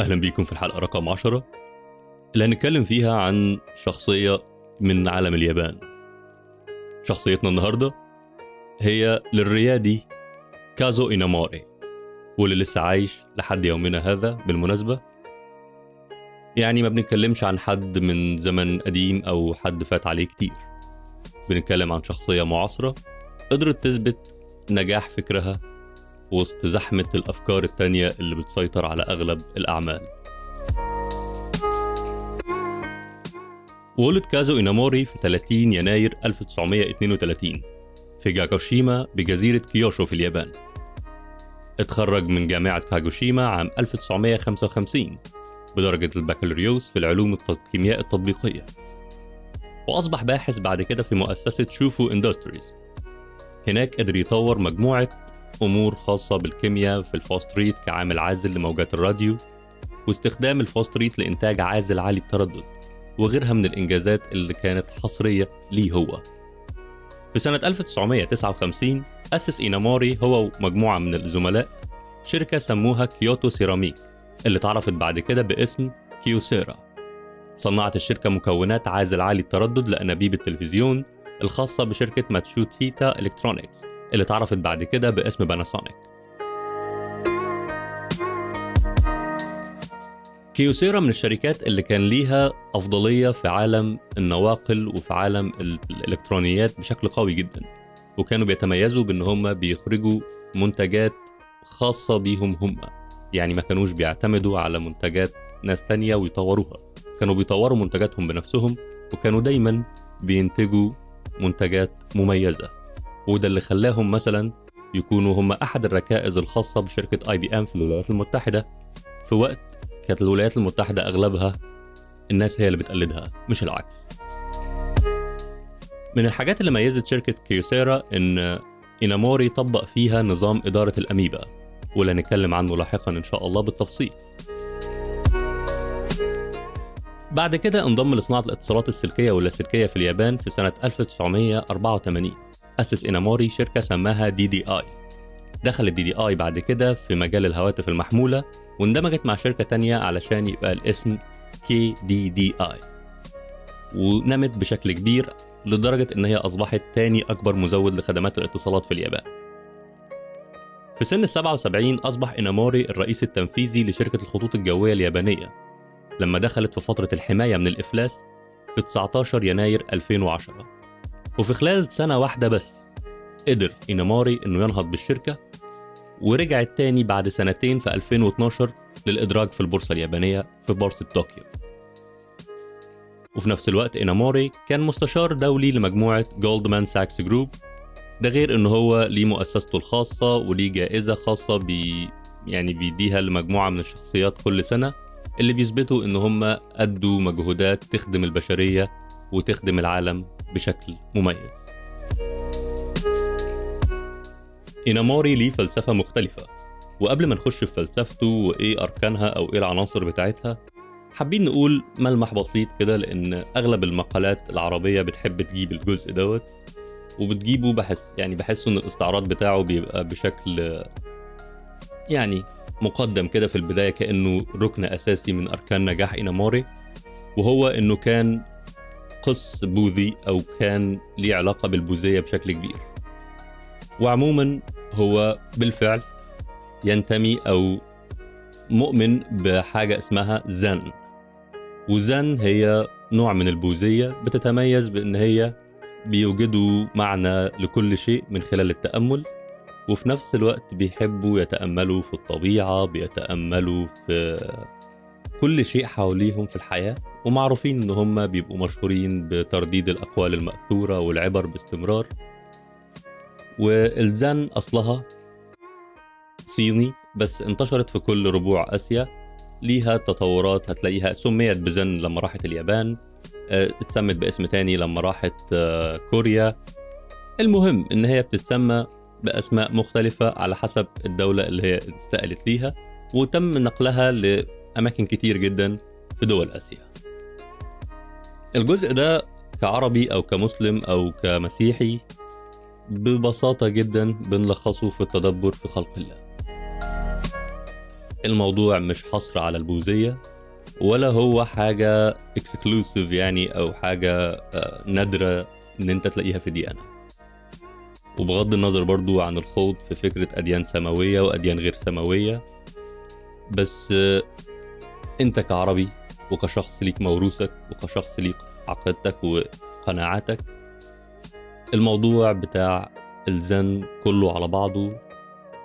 أهلا بيكم في الحلقة رقم 10 اللي هنتكلم فيها عن شخصية من عالم اليابان. شخصيتنا النهاردة هي للريادي كازو إيناموري واللي لسه عايش لحد يومنا هذا بالمناسبة. يعني ما بنتكلمش عن حد من زمن قديم أو حد فات عليه كتير. بنتكلم عن شخصية معاصرة قدرت تثبت نجاح فكرها وسط زحمة الأفكار التانية اللي بتسيطر على أغلب الأعمال. ولد كازو إيناموري في 30 يناير 1932 في جاكوشيما بجزيرة كيوشو في اليابان. اتخرج من جامعة كاغوشيما عام 1955 بدرجة البكالوريوس في العلوم الكيمياء التطبيقية. وأصبح باحث بعد كده في مؤسسة شوفو إندستريز. هناك قدر يطور مجموعة أمور خاصة بالكيمياء في الفورستريت كعامل عازل لموجات الراديو واستخدام الفورستريت لإنتاج عازل عالي التردد وغيرها من الإنجازات اللي كانت حصرية ليه هو. في سنة 1959 أسس إيناموري هو ومجموعة من الزملاء شركة سموها كيوتو سيراميك اللي اتعرفت بعد كده باسم كيوسيرا. صنعت الشركة مكونات عازل عالي التردد لأنابيب التلفزيون الخاصة بشركة ماتسوشيتا إلكترونيكس. اللي اتعرفت بعد كده باسم باناسونيك كيوسيرا من الشركات اللي كان ليها أفضلية في عالم النواقل وفي عالم الإلكترونيات بشكل قوي جدا. وكانوا بيتميزوا بأن هم بيخرجوا منتجات خاصة بيهم هم. يعني ما كانوش بيعتمدوا على منتجات ناس تانية ويطوروها. كانوا بيطوروا منتجاتهم بنفسهم وكانوا دايما بينتجوا منتجات مميزة. وده اللي خلاهم مثلا يكونوا هم أحد الركائز الخاصة بشركة اي بي ام في الولايات المتحدة. في وقت كانت الولايات المتحدة أغلبها الناس هي اللي بتقلدها مش العكس. من الحاجات اللي ميزت شركة كيوسيرا إن إيناموري طبق فيها نظام إدارة الأميبا واللي هنتكلم عنه لاحقا إن شاء الله بالتفصيل. بعد كده انضم لصناعة الاتصالات السلكية واللاسلكية في اليابان في سنة 1984 أسس إيناموري شركة سماها DDI. دخل ال DDI بعد كده في مجال الهواتف المحمولة واندمجت مع شركة تانية علشان يبقى الاسم KDDI. ونمت بشكل كبير لدرجة إن هي أصبحت تاني أكبر مزود لخدمات الاتصالات في اليابان. في سن ال 77 أصبح إيناموري الرئيس التنفيذي لشركة الخطوط الجوية اليابانية. لما دخلت في فترة الحماية من الإفلاس في 19 يناير 2010 وفي خلال سنة واحدة بس قدر إيناموري إنه ينهض بالشركة ورجعت تاني بعد سنتين في 2012 للإدراج في البورصة اليابانية في بورصة طوكيو. وفي نفس الوقت إيناموري كان مستشار دولي لمجموعة جولدمان ساكس جروب ده غير إن هو ليه مؤسسته الخاصة وليه جائزة خاصة بي يعني بيديها لمجموعة من الشخصيات كل سنة اللي بيثبتوا إن هم أدوا مجهودات تخدم البشرية وتخدم العالم بشكل مميز. إيناموري ليه فلسفة مختلفة. وقبل ما نخش في فلسفته وإيه أركانها أو إيه العناصر بتاعتها حابين نقول ملمح بسيط كده لأن أغلب المقالات العربية بتحب تجيب الجزء دوت وبتجيبه بحس يعني بحس إن الاستعراض بتاعه بيبقى بشكل يعني مقدم كده في البداية كأنه ركن أساسي من أركان نجاح إيناموري وهو إنه كان قس بوذي أو كان ليه علاقة بالبوذية بشكل كبير. وعموما هو بالفعل ينتمي أو مؤمن بحاجة اسمها زن. وزن هي نوع من البوذية بتتميز بأن هي بيوجدوا معنى لكل شيء من خلال التأمل وفي نفس الوقت بيحبوا يتأملوا في الطبيعة بيتأملوا في كل شيء حواليهم في الحياة. ومعروفين إن هم بيبقوا مشهورين بترديد الأقوال المأثورة والعبر باستمرار. والزن أصلها صيني بس انتشرت في كل ربوع آسيا. ليها تطورات هتلاقيها سميت بزن لما راحت اليابان اتسمت باسم تاني لما راحت كوريا. المهم إن هي بتتسمى بأسماء مختلفة على حسب الدولة اللي هي انتقلت ليها وتم نقلها لأماكن كتير جدا في دول آسيا. الجزء ده كعربي أو كمسلم أو كمسيحي ببساطة جدا بنلخصه في التدبر في خلق الله. الموضوع مش حصر على البوذية ولا هو حاجة اكسكلوسيف يعني أو حاجة آه، نادرة إن أنت تلاقيها في ديانة. وبغض النظر برضو عن الخوض في فكرة أديان سماوية وأديان غير سماوية بس آه، أنت كعربي وكشخص ليك موروثك وكشخص ليك عقيدتك وقناعاتك. الموضوع بتاع الزن كله على بعضه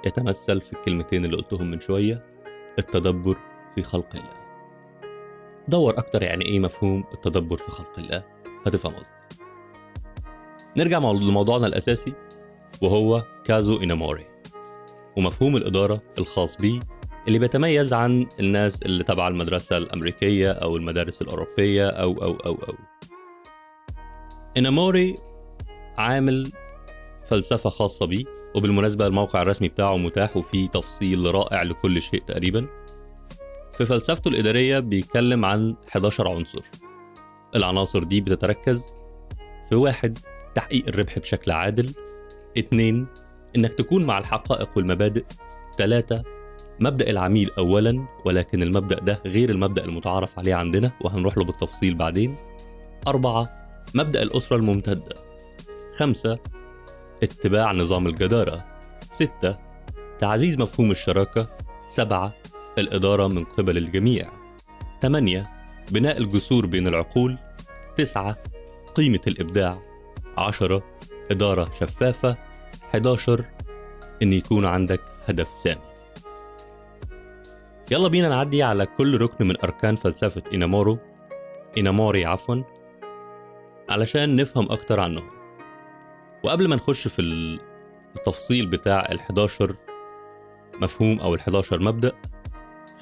يتمثل في الكلمتين اللي قلتهم من شوية التدبر في خلق الله. دور أكتر يعني إيه مفهوم التدبر في خلق الله؟ هتفهم قصدي. نرجع لموضوعنا الأساسي وهو كازو إناموري ومفهوم الإدارة الخاص بيه اللي بيتميز عن الناس اللي تبع المدرسة الأمريكية أو المدارس الأوروبية أو أو أو أو. إناموري عامل فلسفة خاصة بيه وبالمناسبة الموقع الرسمي بتاعه متاح وفيه تفصيل رائع لكل شيء تقريبا. في فلسفته الإدارية بيتكلم عن 11 عنصر. العناصر دي بتتركز في واحد تحقيق الربح بشكل عادل. اتنين إنك تكون مع الحقائق والمبادئ. ثلاثة مبدأ العميل أولا ولكن المبدأ ده غير المبدأ المتعارف عليه عندنا وهنروح له بالتفصيل بعدين. أربعة مبدأ الأسرة الممتدة. خمسة اتباع نظام الجدارة. ستة تعزيز مفهوم الشراكة. سبعة الإدارة من قبل الجميع. ثمانية بناء الجسور بين العقول. تسعة قيمة الإبداع. عشرة إدارة شفافة. 11 إن يكون عندك هدف سامي يلا بينا نعدي على كل ركن من أركان فلسفة إينامورو إيناموري عفوا. علشان نفهم أكتر عنهم. وقبل ما نخش في التفصيل بتاع ال 11 مفهوم أو ال 11 مبدأ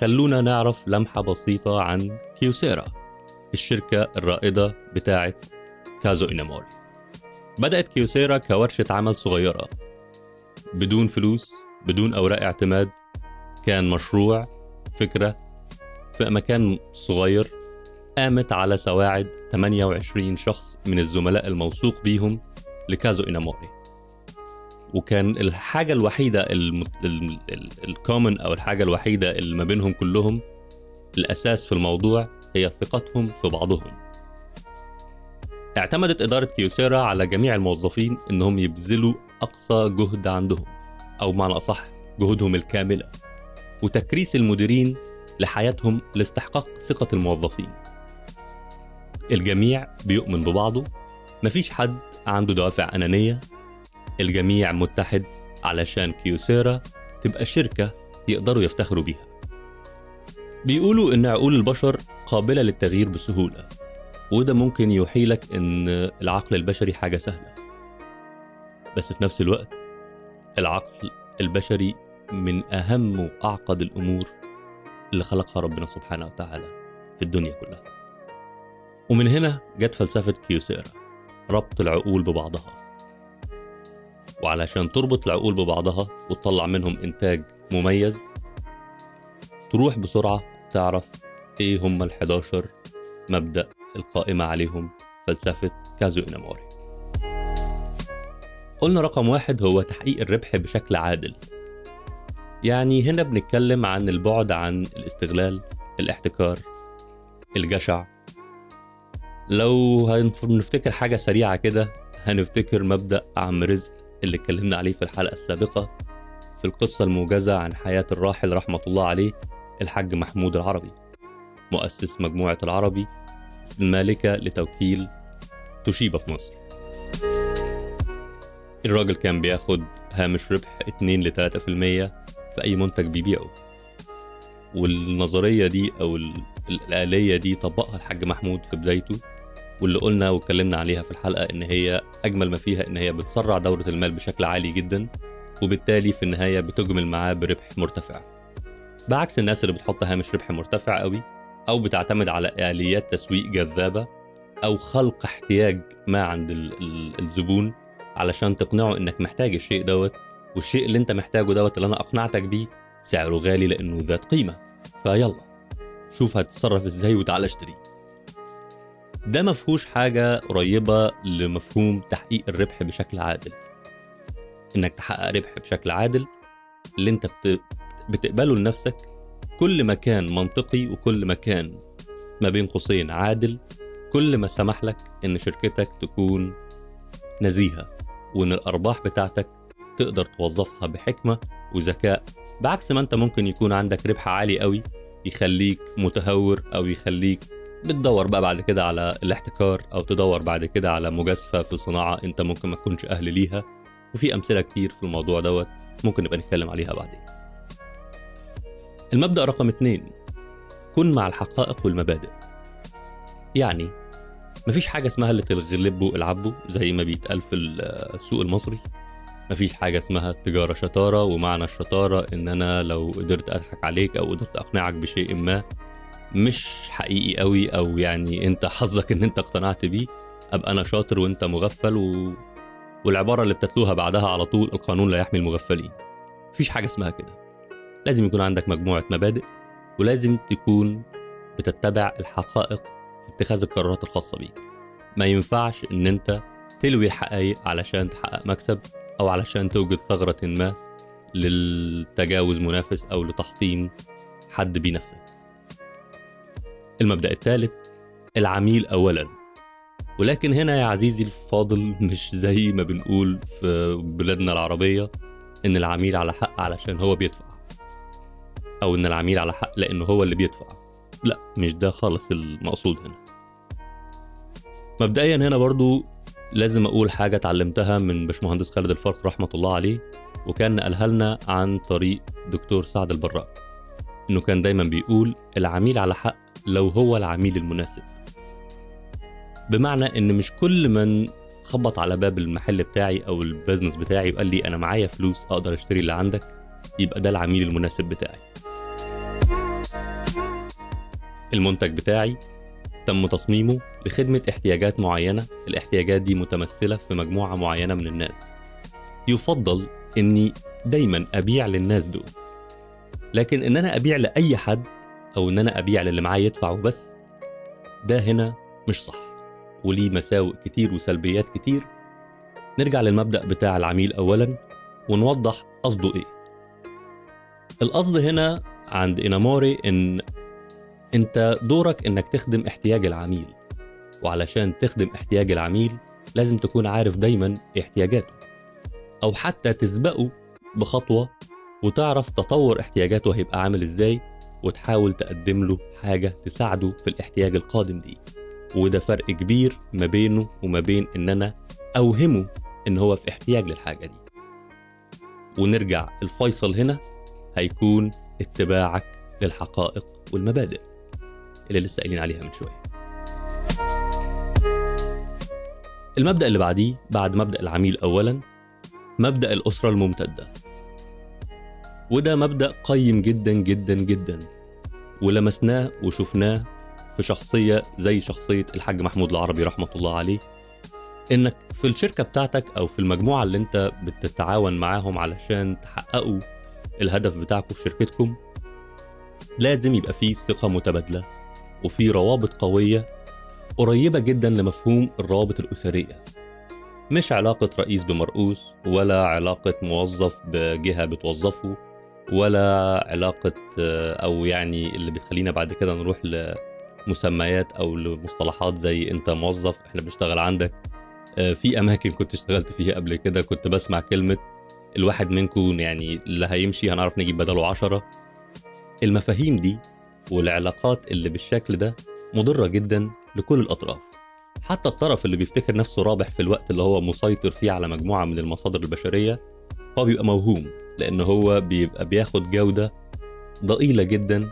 خلونا نعرف لمحة بسيطة عن كيوسيرا الشركة الرائدة بتاعة كازو إيناموري بدأت كيوسيرا كورشة عمل صغيرة. بدون فلوس بدون أوراق اعتماد كان مشروع فكرة في مكان صغير قامت على سواعد 28 شخص من الزملاء الموثوق بيهم لكازو إناموري. وكان الحاجة الوحيدة الكومن أو الحاجة الوحيدة اللي ما بينهم كلهم الأساس في الموضوع هي ثقتهم في بعضهم. اعتمدت إدارة كيوسيرا على جميع الموظفين إنهم يبذلوا أقصى جهد عندهم أو معنى أصح جهودهم الكاملة. وتكريس المديرين لحياتهم لاستحقاق ثقة الموظفين. الجميع بيؤمن ببعضه مفيش حد عنده دوافع أنانية. الجميع متحد علشان كيوسيرا تبقى شركة يقدروا يفتخروا بيها. بيقولوا إن عقول البشر قابلة للتغيير بسهولة وده ممكن يوحيلك إن العقل البشري حاجة سهلة. بس في نفس الوقت العقل البشري من أهم وأعقد الأمور اللي خلقها ربنا سبحانه وتعالى في الدنيا كلها. ومن هنا جت فلسفة كيوسيرا ربط العقول ببعضها. وعلشان تربط العقول ببعضها وتطلع منهم إنتاج مميز تروح بسرعة تعرف إيه هم ال11 مبدأ القائمة عليهم فلسفة كازو إناموري قلنا رقم واحد هو تحقيق الربح بشكل عادل. يعني هنا بنتكلم عن البعد عن الاستغلال الاحتكار الجشع. لو هنفتكر حاجة سريعة كده هنفتكر مبدأ عم رزق اللي اتكلمنا عليه في الحلقة السابقة. في القصة الموجزة عن حياة الراحل رحمة الله عليه الحاج محمود العربي. مؤسس مجموعة العربي المالكة لتوكيل توشيبا في مصر. الراجل كان بياخد هامش ربح 2 ل 3% في أي منتج بيبيعه. والنظرية دي أو الآلية دي طبقها الحاج محمود في بدايته واللي قلنا واتكلمنا عليها في الحلقة إن هي أجمل ما فيها إن هي بتسرع دورة المال بشكل عالي جدا وبالتالي في النهاية بتجمل معاه بربح مرتفع. بعكس الناس اللي بتحط هامش ربح مرتفع قوي أو بتعتمد على آليات تسويق جذابة أو خلق احتياج ما عند الزبون علشان تقنعه إنك محتاج الشيء دوت والشيء اللي أنت محتاجه دوت اللي أنا أقنعتك بيه سعره غالي لأنه ذات قيمة. فيلا شوف هتتصرف إزاي وتعالى اشتري ده مفهوش حاجة قريبة لمفهوم تحقيق الربح بشكل عادل. إنك تحقق ربح بشكل عادل اللي أنت بتقبله لنفسك كل ما كان منطقي وكل ما كان ما بين قوسين عادل كل ما سمح لك إن شركتك تكون نزيهة وإن الأرباح بتاعتك تقدر توظفها بحكمة وذكاء. بعكس ما أنت ممكن يكون عندك ربح عالي قوي يخليك متهور أو يخليك بتدور بقى بعد كده على الاحتكار أو تدور بعد كده على مجازفة في صناعة أنت ممكن ما تكونش أهل ليها. وفي أمثلة كتير في الموضوع دوت ممكن نبقى نتكلم عليها بعدين. المبدأ رقم اتنين كن مع الحقائق والمبادئ. يعني مفيش حاجة اسمها اللي تغلبه العبه زي ما بيتقال في السوق المصري. مفيش حاجة اسمها التجاره شطارة ومعنى الشطارة إن أنا لو قدرت أضحك عليك أو قدرت أقنعك بشيء ما مش حقيقي قوي أو يعني أنت حظك إن أنت اقتنعت بيه أبقى أنا شاطر وأنت مغفل و... والعبارة اللي بتتلوها بعدها على طول القانون لا يحمي المغفلين. مفيش حاجة اسمها كده. لازم يكون عندك مجموعة مبادئ ولازم تكون بتتبع الحقائق في اتخاذ القرارات الخاصة بيك. ما ينفعش إن أنت تلوي الحقائق علشان تحقق مكسب أو علشان توجد ثغرة ما للتجاوز منافس أو لتحطيم حد بنفسك. المبدأ الثالث العميل أولا. ولكن هنا يا عزيزي الفاضل مش زي ما بنقول في بلادنا العربية إن العميل على حق علشان هو بيدفع. أو إن العميل على حق لأنه هو اللي بيدفع. لا مش ده خالص المقصود هنا. مبدئيا هنا برضو لازم أقول حاجة اتعلمتها من باشمهندس خالد الفرق رحمة الله عليه وكان نقلها لنا عن طريق دكتور سعد البراق إنه كان دايما بيقول العميل على حق لو هو العميل المناسب. بمعنى إن مش كل من خبط على باب المحل بتاعي أو البيزنس بتاعي وقال لي أنا معايا فلوس أقدر أشتري اللي عندك يبقى ده العميل المناسب بتاعي. المنتج بتاعي تم تصميمه لخدمة احتياجات معينة. الاحتياجات دي متمثلة في مجموعة معينة من الناس. يفضل إني دايما أبيع للناس دول. لكن إن أنا أبيع لأي حد أو إن أنا أبيع للي معايا يدفع وبس ده هنا مش صح. وليه مساوئ كتير وسلبيات كتير. نرجع للمبدأ بتاع العميل اولا ونوضح قصده إيه. القصد هنا عند إناموري إن انت دورك انك تخدم احتياج العميل. وعلشان تخدم احتياج العميل لازم تكون عارف دايما احتياجاته. أو حتى تسبقه بخطوة وتعرف تطور احتياجاته هيبقى عامل إزاي وتحاول تقدم له حاجة تساعده في الاحتياج القادم ليه. وده فرق كبير ما بينه وما بين إن أنا أوهمه إن هو في احتياج للحاجة دي. ونرجع الفيصل هنا هيكون اتباعك للحقائق والمبادئ. اللي لسه قايلين عليها من شوية. المبدأ اللي بعديه بعد مبدأ العميل أولا مبدأ الأسرة الممتدة. وده مبدأ قيم جدا جدا جدا. ولمسناه وشفناه في شخصية زي شخصية الحاج محمود العربي رحمة الله عليه. إنك في الشركة بتاعتك أو في المجموعة اللي أنت بتتعاون معاهم علشان تحققوا الهدف بتاعكم في شركتكم لازم يبقى فيه ثقة متبادلة. وفي روابط قوية قريبة جدا لمفهوم الروابط الأسرية مش علاقة رئيس بمرؤوس ولا علاقة موظف بجهة بتوظفه ولا علاقة أو يعني اللي بتخلينا بعد كده نروح لمسميات أو لمصطلحات زي أنت موظف إحنا بنشتغل عندك. في أماكن كنت اشتغلت فيها قبل كده كنت بسمع كلمة الواحد منكم يعني اللي هيمشي هنعرف نجيب بداله عشرة. المفاهيم دي والعلاقات اللي بالشكل ده مضرة جدا لكل الأطراف. حتى الطرف اللي بيفتكر نفسه رابح في الوقت اللي هو مسيطر فيه على مجموعة من المصادر البشرية هو بيبقى موهوم لأن هو بيبقى بياخد جودة ضئيلة جدا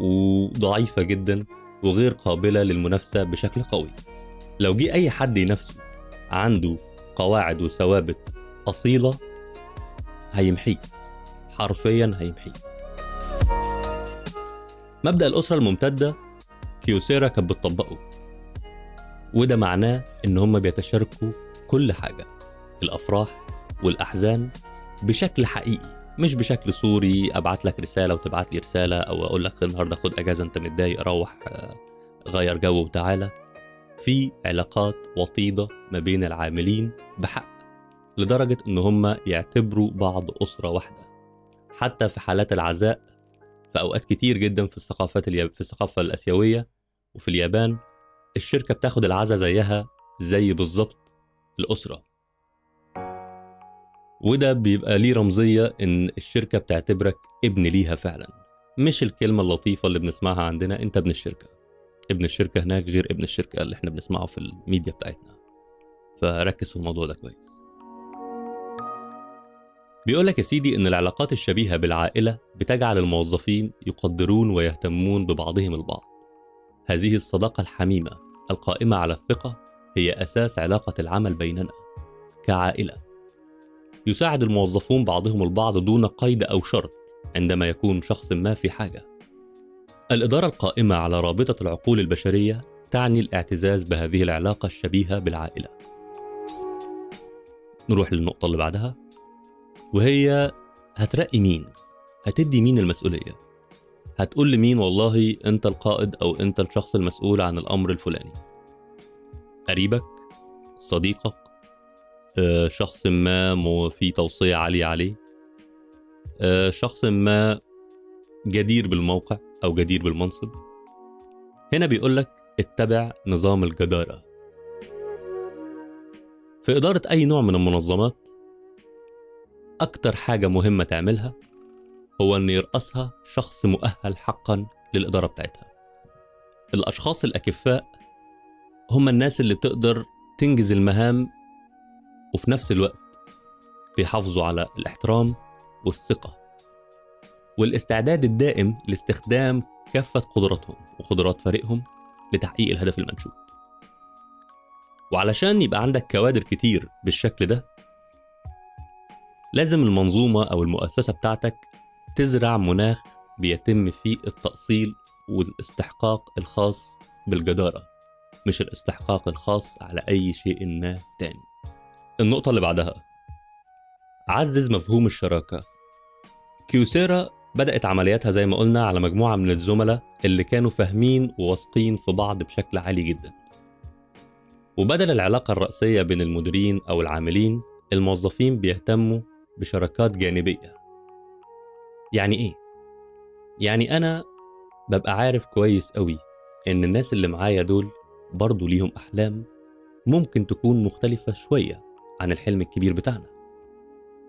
وضعيفة جدا وغير قابلة للمنافسة بشكل قوي. لو جه أي حد ينافسه عنده قواعد وثوابت أصيلة هيمحيه. حرفيا هيمحيه. مبدأ الأسرة الممتدة كيوسيرا كانت بتطبقه وده معناه إن هم بيتشاركوا كل حاجة الأفراح والأحزان بشكل حقيقي مش بشكل صوري أبعت لك رسالة وتبعت لي رسالة أو أقول لك النهارده خد أجازة أنت متضايق روح غير جو وتعالى. في علاقات وطيدة ما بين العاملين بحق لدرجة إن هم يعتبروا بعض أسرة واحدة حتى في حالات العزاء في أوقات كتير جدا في الثقافات الياب... في الثقافة الآسيوية وفي اليابان الشركة بتاخد العزا زيها زي بالظبط الأسرة. وده بيبقى ليه رمزية إن الشركة بتعتبرك ابن ليها فعلا. مش الكلمة اللطيفة اللي بنسمعها عندنا أنت ابن الشركة ابن الشركة هناك غير ابن الشركة اللي إحنا بنسمعه في الميديا بتاعتنا. فركز في الموضوع ده كويس. بيقول لك يا سيدي إن العلاقات الشبيهة بالعائلة بتجعل الموظفين يقدرون ويهتمون ببعضهم البعض. هذه الصداقة الحميمة القائمة على الثقة هي أساس علاقة العمل بيننا كعائلة. يساعد الموظفون بعضهم البعض دون قيد أو شرط عندما يكون شخص ما في حاجة. الإدارة القائمة على رابطة العقول البشرية تعني الاعتزاز بهذه العلاقة الشبيهة بالعائلة. نروح للنقطة اللي بعدها. وهي هترقي مين؟ هتدي مين المسؤولية؟ هتقول لمين والله أنت القائد أو أنت الشخص المسؤول عن الأمر الفلاني؟ قريبك؟ صديقك؟ آه، شخص ما في توصية عالية عليه؟ آه، شخص ما جدير بالموقع أو جدير بالمنصب؟ هنا بيقول لك اتبع نظام الجدارة. في إدارة أي نوع من المنظمات أكتر حاجة مهمة تعملها هو إن يرأسها شخص مؤهل حقا للإدارة بتاعتها. الأشخاص الأكفاء هم الناس اللي بتقدر تنجز المهام وفي نفس الوقت بيحافظوا على الاحترام والثقة. والاستعداد الدائم لاستخدام كافة قدراتهم وقدرات فريقهم لتحقيق الهدف المنشود. وعلشان يبقى عندك كوادر كتير بالشكل ده لازم المنظومة أو المؤسسة بتاعتك تزرع مناخ بيتم فيه التأصيل والاستحقاق الخاص بالجدارة مش الاستحقاق الخاص على أي شيء ما تاني. النقطة اللي بعدها. عزز مفهوم الشراكة. كيوسيرا بدأت عملياتها زي ما قلنا على مجموعة من الزملاء اللي كانوا فاهمين وواثقين في بعض بشكل عالي جدا. وبدل العلاقة الرئيسية بين المديرين أو العاملين الموظفين بيهتموا بشراكات جانبية. يعني إيه؟ يعني أنا ببقى عارف كويس قوي إن الناس اللي معايا دول برضو ليهم أحلام ممكن تكون مختلفة شوية عن الحلم الكبير بتاعنا.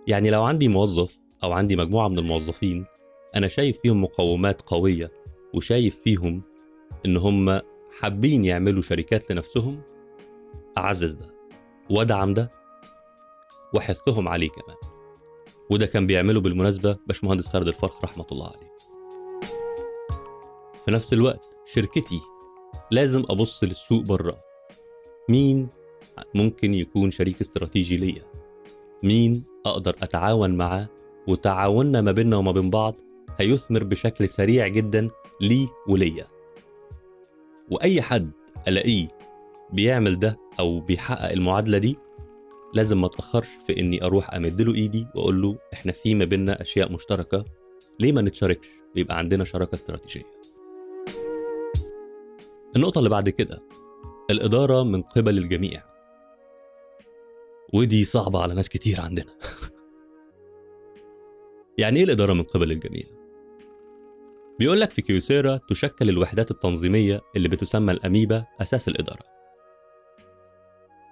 يعني لو عندي موظف أو عندي مجموعة من الموظفين أنا شايف فيهم مقومات قوية وشايف فيهم إن هم حابين يعملوا شركات لنفسهم أعزز ده وأدعم ده وحثهم عليه كمان. وده كان بيعمله بالمناسبة باشمهندس خالد الفرخ رحمة الله عليه. في نفس الوقت شركتي لازم أبص للسوق بره مين ممكن يكون شريك استراتيجي ليا؟ مين أقدر أتعاون معاه؟ وتعاوننا ما بيننا وما بين بعض هيثمر بشكل سريع جدا لي وليا. وأي حد ألاقيه بيعمل ده أو بيحقق المعادلة دي لازم ما اتأخرش في إني أروح أمد له إيدي وأقول له إحنا في ما بيننا أشياء مشتركة ليه ما نتشاركش؟ ويبقى عندنا شراكة استراتيجية. النقطة اللي بعد كده الإدارة من قبل الجميع. ودي صعبة على ناس كتير عندنا. يعني إيه الإدارة من قبل الجميع؟ بيقول لك في كيوسيرا تشكل الوحدات التنظيمية اللي بتسمى الأميبا أساس الإدارة.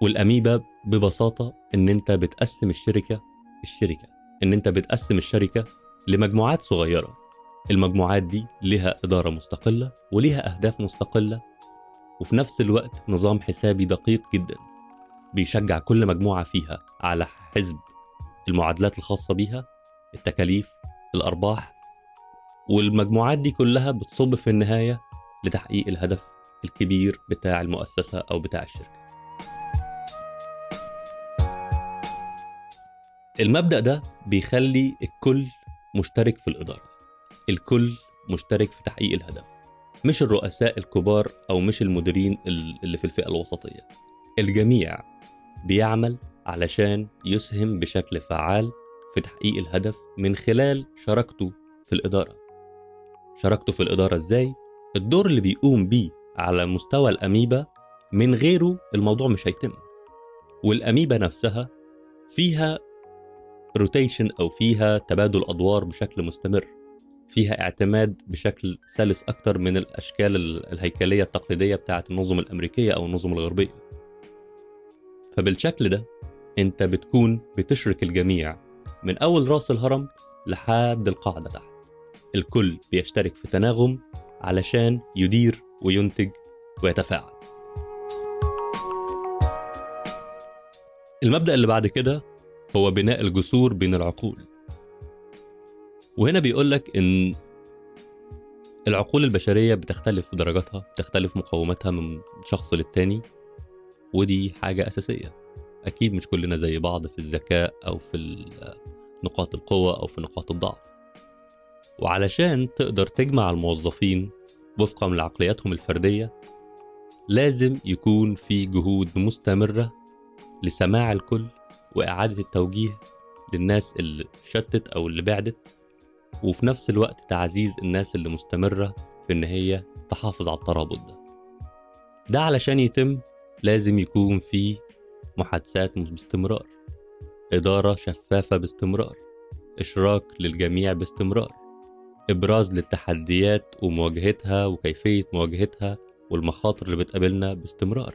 والأميبا ببساطة إن أنت بتقسم الشركة الشركة إن أنت بتقسم الشركة لمجموعات صغيرة. المجموعات دي لها إدارة مستقلة وليها أهداف مستقلة وفي نفس الوقت نظام حسابي دقيق جدا بيشجع كل مجموعة فيها على حسب المعادلات الخاصة بيها التكاليف الأرباح والمجموعات دي كلها بتصب في النهاية لتحقيق الهدف الكبير بتاع المؤسسة أو بتاع الشركة. المبدأ ده بيخلي الكل مشترك في الإدارة. الكل مشترك في تحقيق الهدف. مش الرؤساء الكبار أو مش المديرين اللي في الفئة الوسطية. الجميع بيعمل علشان يسهم بشكل فعال في تحقيق الهدف من خلال شراكته في الإدارة. شراكته في الإدارة إزاي؟ الدور اللي بيقوم بيه على مستوى الأميبا من غيره الموضوع مش هيتم. والأميبا نفسها فيها روتيشن أو فيها تبادل أدوار بشكل مستمر فيها اعتماد بشكل سلس أكتر من الأشكال ال- الهيكلية التقليدية بتاعة النظم الأمريكية أو النظم الغربية. فبالشكل ده أنت بتكون بتشرك الجميع من أول رأس الهرم لحد القاعدة تحت. الكل بيشترك في تناغم علشان يدير وينتج ويتفاعل. المبدأ اللي بعد كده هو بناء الجسور بين العقول. وهنا بيقول لك إن العقول البشرية بتختلف في درجاتها بتختلف مقوماتها من شخص للتاني ودي حاجة أساسية. أكيد مش كلنا زي بعض في الذكاء أو في نقاط القوة أو في نقاط الضعف. وعلشان تقدر تجمع الموظفين وفقا لعقلياتهم الفردية لازم يكون في جهود مستمرة لسماع الكل وإعادة التوجيه للناس اللي شتت أو اللي بعدت وفي نفس الوقت تعزيز الناس اللي مستمرة في إن هي تحافظ على الترابط ده. ده علشان يتم لازم يكون في محادثات باستمرار إدارة شفافة باستمرار إشراك للجميع باستمرار إبراز للتحديات ومواجهتها وكيفية مواجهتها والمخاطر اللي بتقابلنا باستمرار.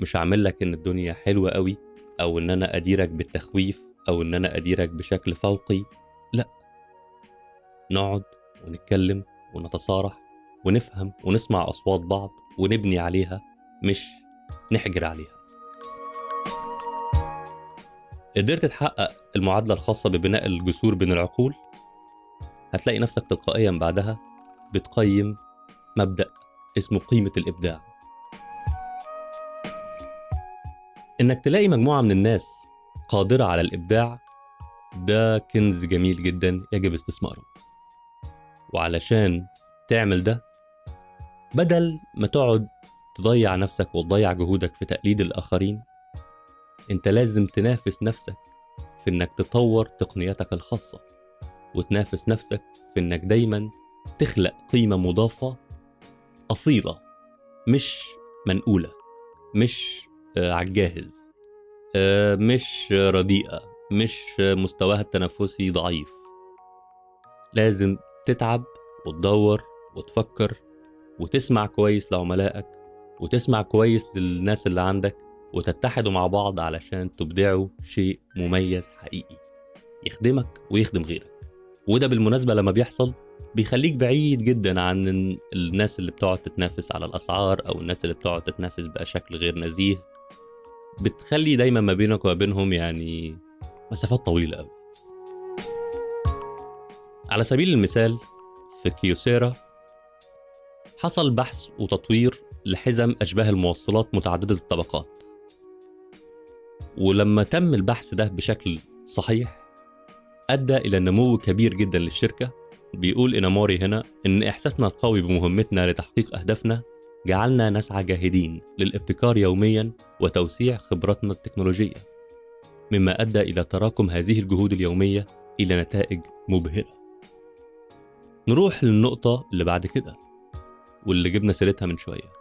مش هعمل لك إن الدنيا حلوة قوي أو إن أنا أديرك بالتخويف أو إن أنا أديرك بشكل فوقي نقعد ونتكلم ونتصارح ونفهم ونسمع أصوات بعض ونبني عليها مش نحجر عليها. قدرت تحقق المعادلة الخاصة ببناء الجسور بين العقول؟ هتلاقي نفسك تلقائيا بعدها بتقيم مبدأ اسمه قيمة الإبداع. إنك تلاقي مجموعة من الناس قادرة على الإبداع ده كنز جميل جدا يجب استثماره. وعلشان تعمل ده بدل ما تقعد تضيع نفسك وتضيع جهودك في تقليد الآخرين أنت لازم تنافس نفسك في إنك تطور تقنياتك الخاصة وتنافس نفسك في إنك دايما تخلق قيمة مضافة أصيلة مش منقولة مش على الجاهز. آه، مش رديئة مش آه، مستواها التنافسي ضعيف. لازم تتعب وتدور وتفكر وتسمع كويس لعملائك وتسمع كويس للناس اللي عندك وتتحدوا مع بعض علشان تبدعوا شيء مميز حقيقي. يخدمك ويخدم غيرك. وده بالمناسبة لما بيحصل بيخليك بعيد جدا عن ال- الناس اللي بتقعد تتنافس على الأسعار أو الناس اللي بتقعد تتنافس بشكل غير نزيه. بتخلي دايما ما بينك وما بينهم يعني مسافات طويلة أوي. على سبيل المثال في كيوسيرا حصل بحث وتطوير لحزم أشباه الموصلات متعددة الطبقات. ولما تم البحث ده بشكل صحيح أدى إلى نمو كبير جدا للشركة. بيقول إناموري هنا إن إحساسنا القوي بمهمتنا لتحقيق أهدافنا جعلنا نسعى جاهدين للابتكار يوميا وتوسيع خبراتنا التكنولوجية مما أدى إلى تراكم هذه الجهود اليومية إلى نتائج مبهرة. نروح للنقطة اللي بعد كده واللي جبنا سيرتها من شوية.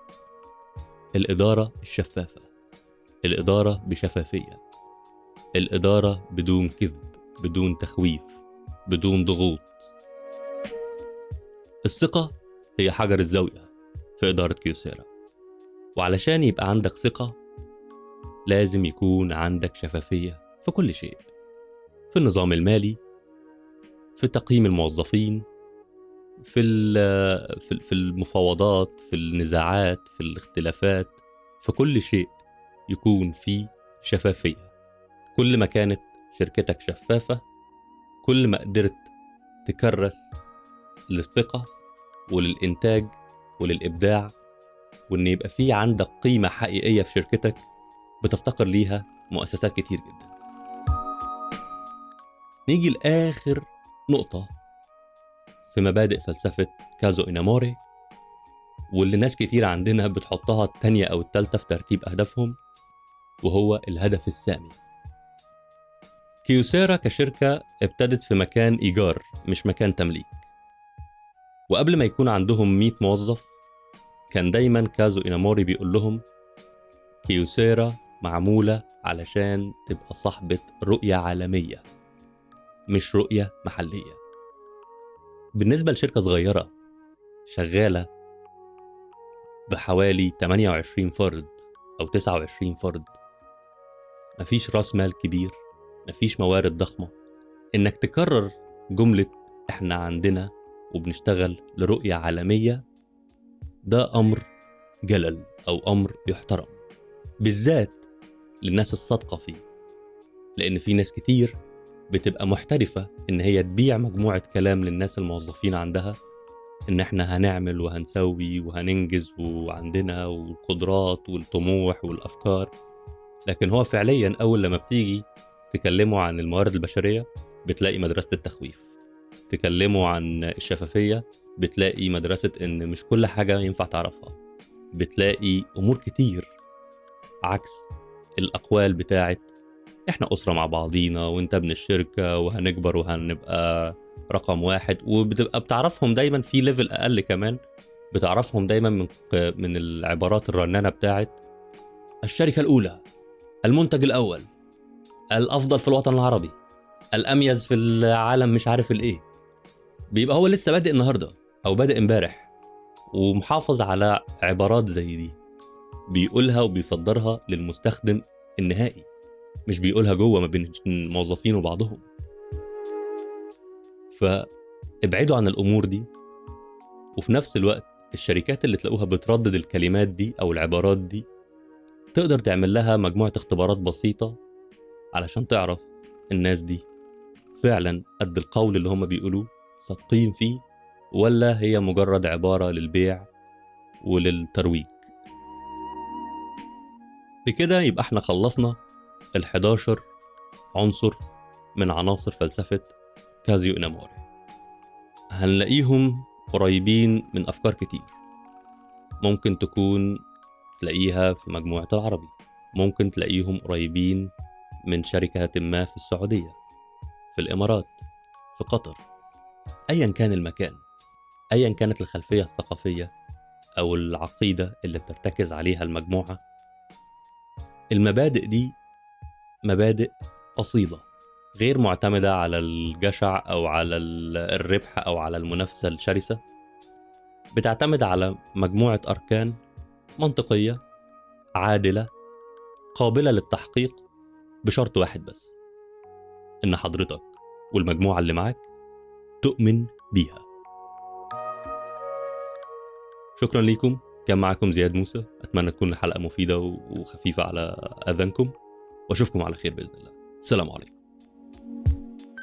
الإدارة الشفافة الإدارة بشفافية الإدارة بدون كذب بدون تخويف بدون ضغوط. الثقة هي حجر الزاوية. في إدارة كيوسيرا. وعلشان يبقى عندك ثقة لازم يكون عندك شفافية في كل شيء. في النظام المالي في تقييم الموظفين في في المفاوضات في النزاعات في الاختلافات في كل شيء يكون في شفافية. كل ما كانت شركتك شفافة كل ما قدرت تكرس للثقة وللإنتاج وللإبداع وإن يبقى في عندك قيمة حقيقية في شركتك بتفتقر ليها مؤسسات كتير جدا. نيجي لآخر نقطة في مبادئ فلسفة كازو إناموري واللي ناس كتير عندنا بتحطها التانية أو التالتة في ترتيب أهدافهم وهو الهدف السامي كيوسيرا كشركة ابتدت في مكان إيجار مش مكان تمليك. وقبل ما يكون عندهم 100 موظف كان دايما كازو إناموري بيقول لهم كيوسيرا معمولة علشان تبقى صاحبة رؤية عالمية مش رؤية محلية. بالنسبة لشركة صغيرة شغالة بحوالي 28 فرد أو 29 فرد. مفيش راس مال كبير مفيش موارد ضخمة. إنك تكرر جملة إحنا عندنا وبنشتغل لرؤية عالمية ده أمر جلل أو أمر يحترم بالذات للناس الصادقة فيه لأن في ناس كتير بتبقى محترفة إن هي تبيع مجموعة كلام للناس الموظفين عندها إن إحنا هنعمل وهنسوي وهننجز وعندنا والقدرات والطموح والأفكار لكن هو فعليا أول لما بتيجي تكلموا عن الموارد البشرية بتلاقي مدرسة التخويف تكلموا عن الشفافية بتلاقي مدرسة إن مش كل حاجة ينفع تعرفها. بتلاقي أمور كتير عكس الأقوال بتاعت إحنا أسرة مع بعضينا وإنت ابن الشركة وهنكبر وهنبقى رقم واحد وبتبقى بتعرفهم دايما في ليفل أقل كمان. بتعرفهم دايما من من العبارات الرنانة بتاعت الشركة الأولى المنتج الأول الأفضل في الوطن العربي الأميز في العالم مش عارف الإيه. بيبقى هو لسه بادئ النهارده. أو بادئ امبارح ومحافظ على عبارات زي دي بيقولها وبيصدرها للمستخدم النهائي مش بيقولها جوه ما بين الموظفين وبعضهم. فابعدوا عن الأمور دي وفي نفس الوقت الشركات اللي تلاقوها بتردد الكلمات دي أو العبارات دي تقدر تعمل لها مجموعة اختبارات بسيطة علشان تعرف الناس دي فعلا قد القول اللي هم بيقولوه صادقين فيه ولا هي مجرد عبارة للبيع وللترويج؟ بكده يبقى إحنا خلصنا ال 11 عنصر من عناصر فلسفة كازيو إناموري. هنلاقيهم قريبين من أفكار كتير. ممكن تكون تلاقيها في مجموعة العربي. ممكن تلاقيهم قريبين من شركة ما في السعودية في الإمارات في قطر أيا كان المكان. أيا كانت الخلفية الثقافية أو العقيدة اللي بترتكز عليها المجموعة المبادئ دي مبادئ أصيلة غير معتمدة على الجشع أو على الربح أو على المنافسة الشرسة بتعتمد على مجموعة أركان منطقية عادلة قابلة للتحقيق بشرط واحد بس إن حضرتك والمجموعة اللي معاك تؤمن بيها. شكرا ليكم. كان معكم زياد موسى. أتمنى تكون الحلقة مفيدة وخفيفة على أذانكم. وأشوفكم على خير بإذن الله. السلام عليكم.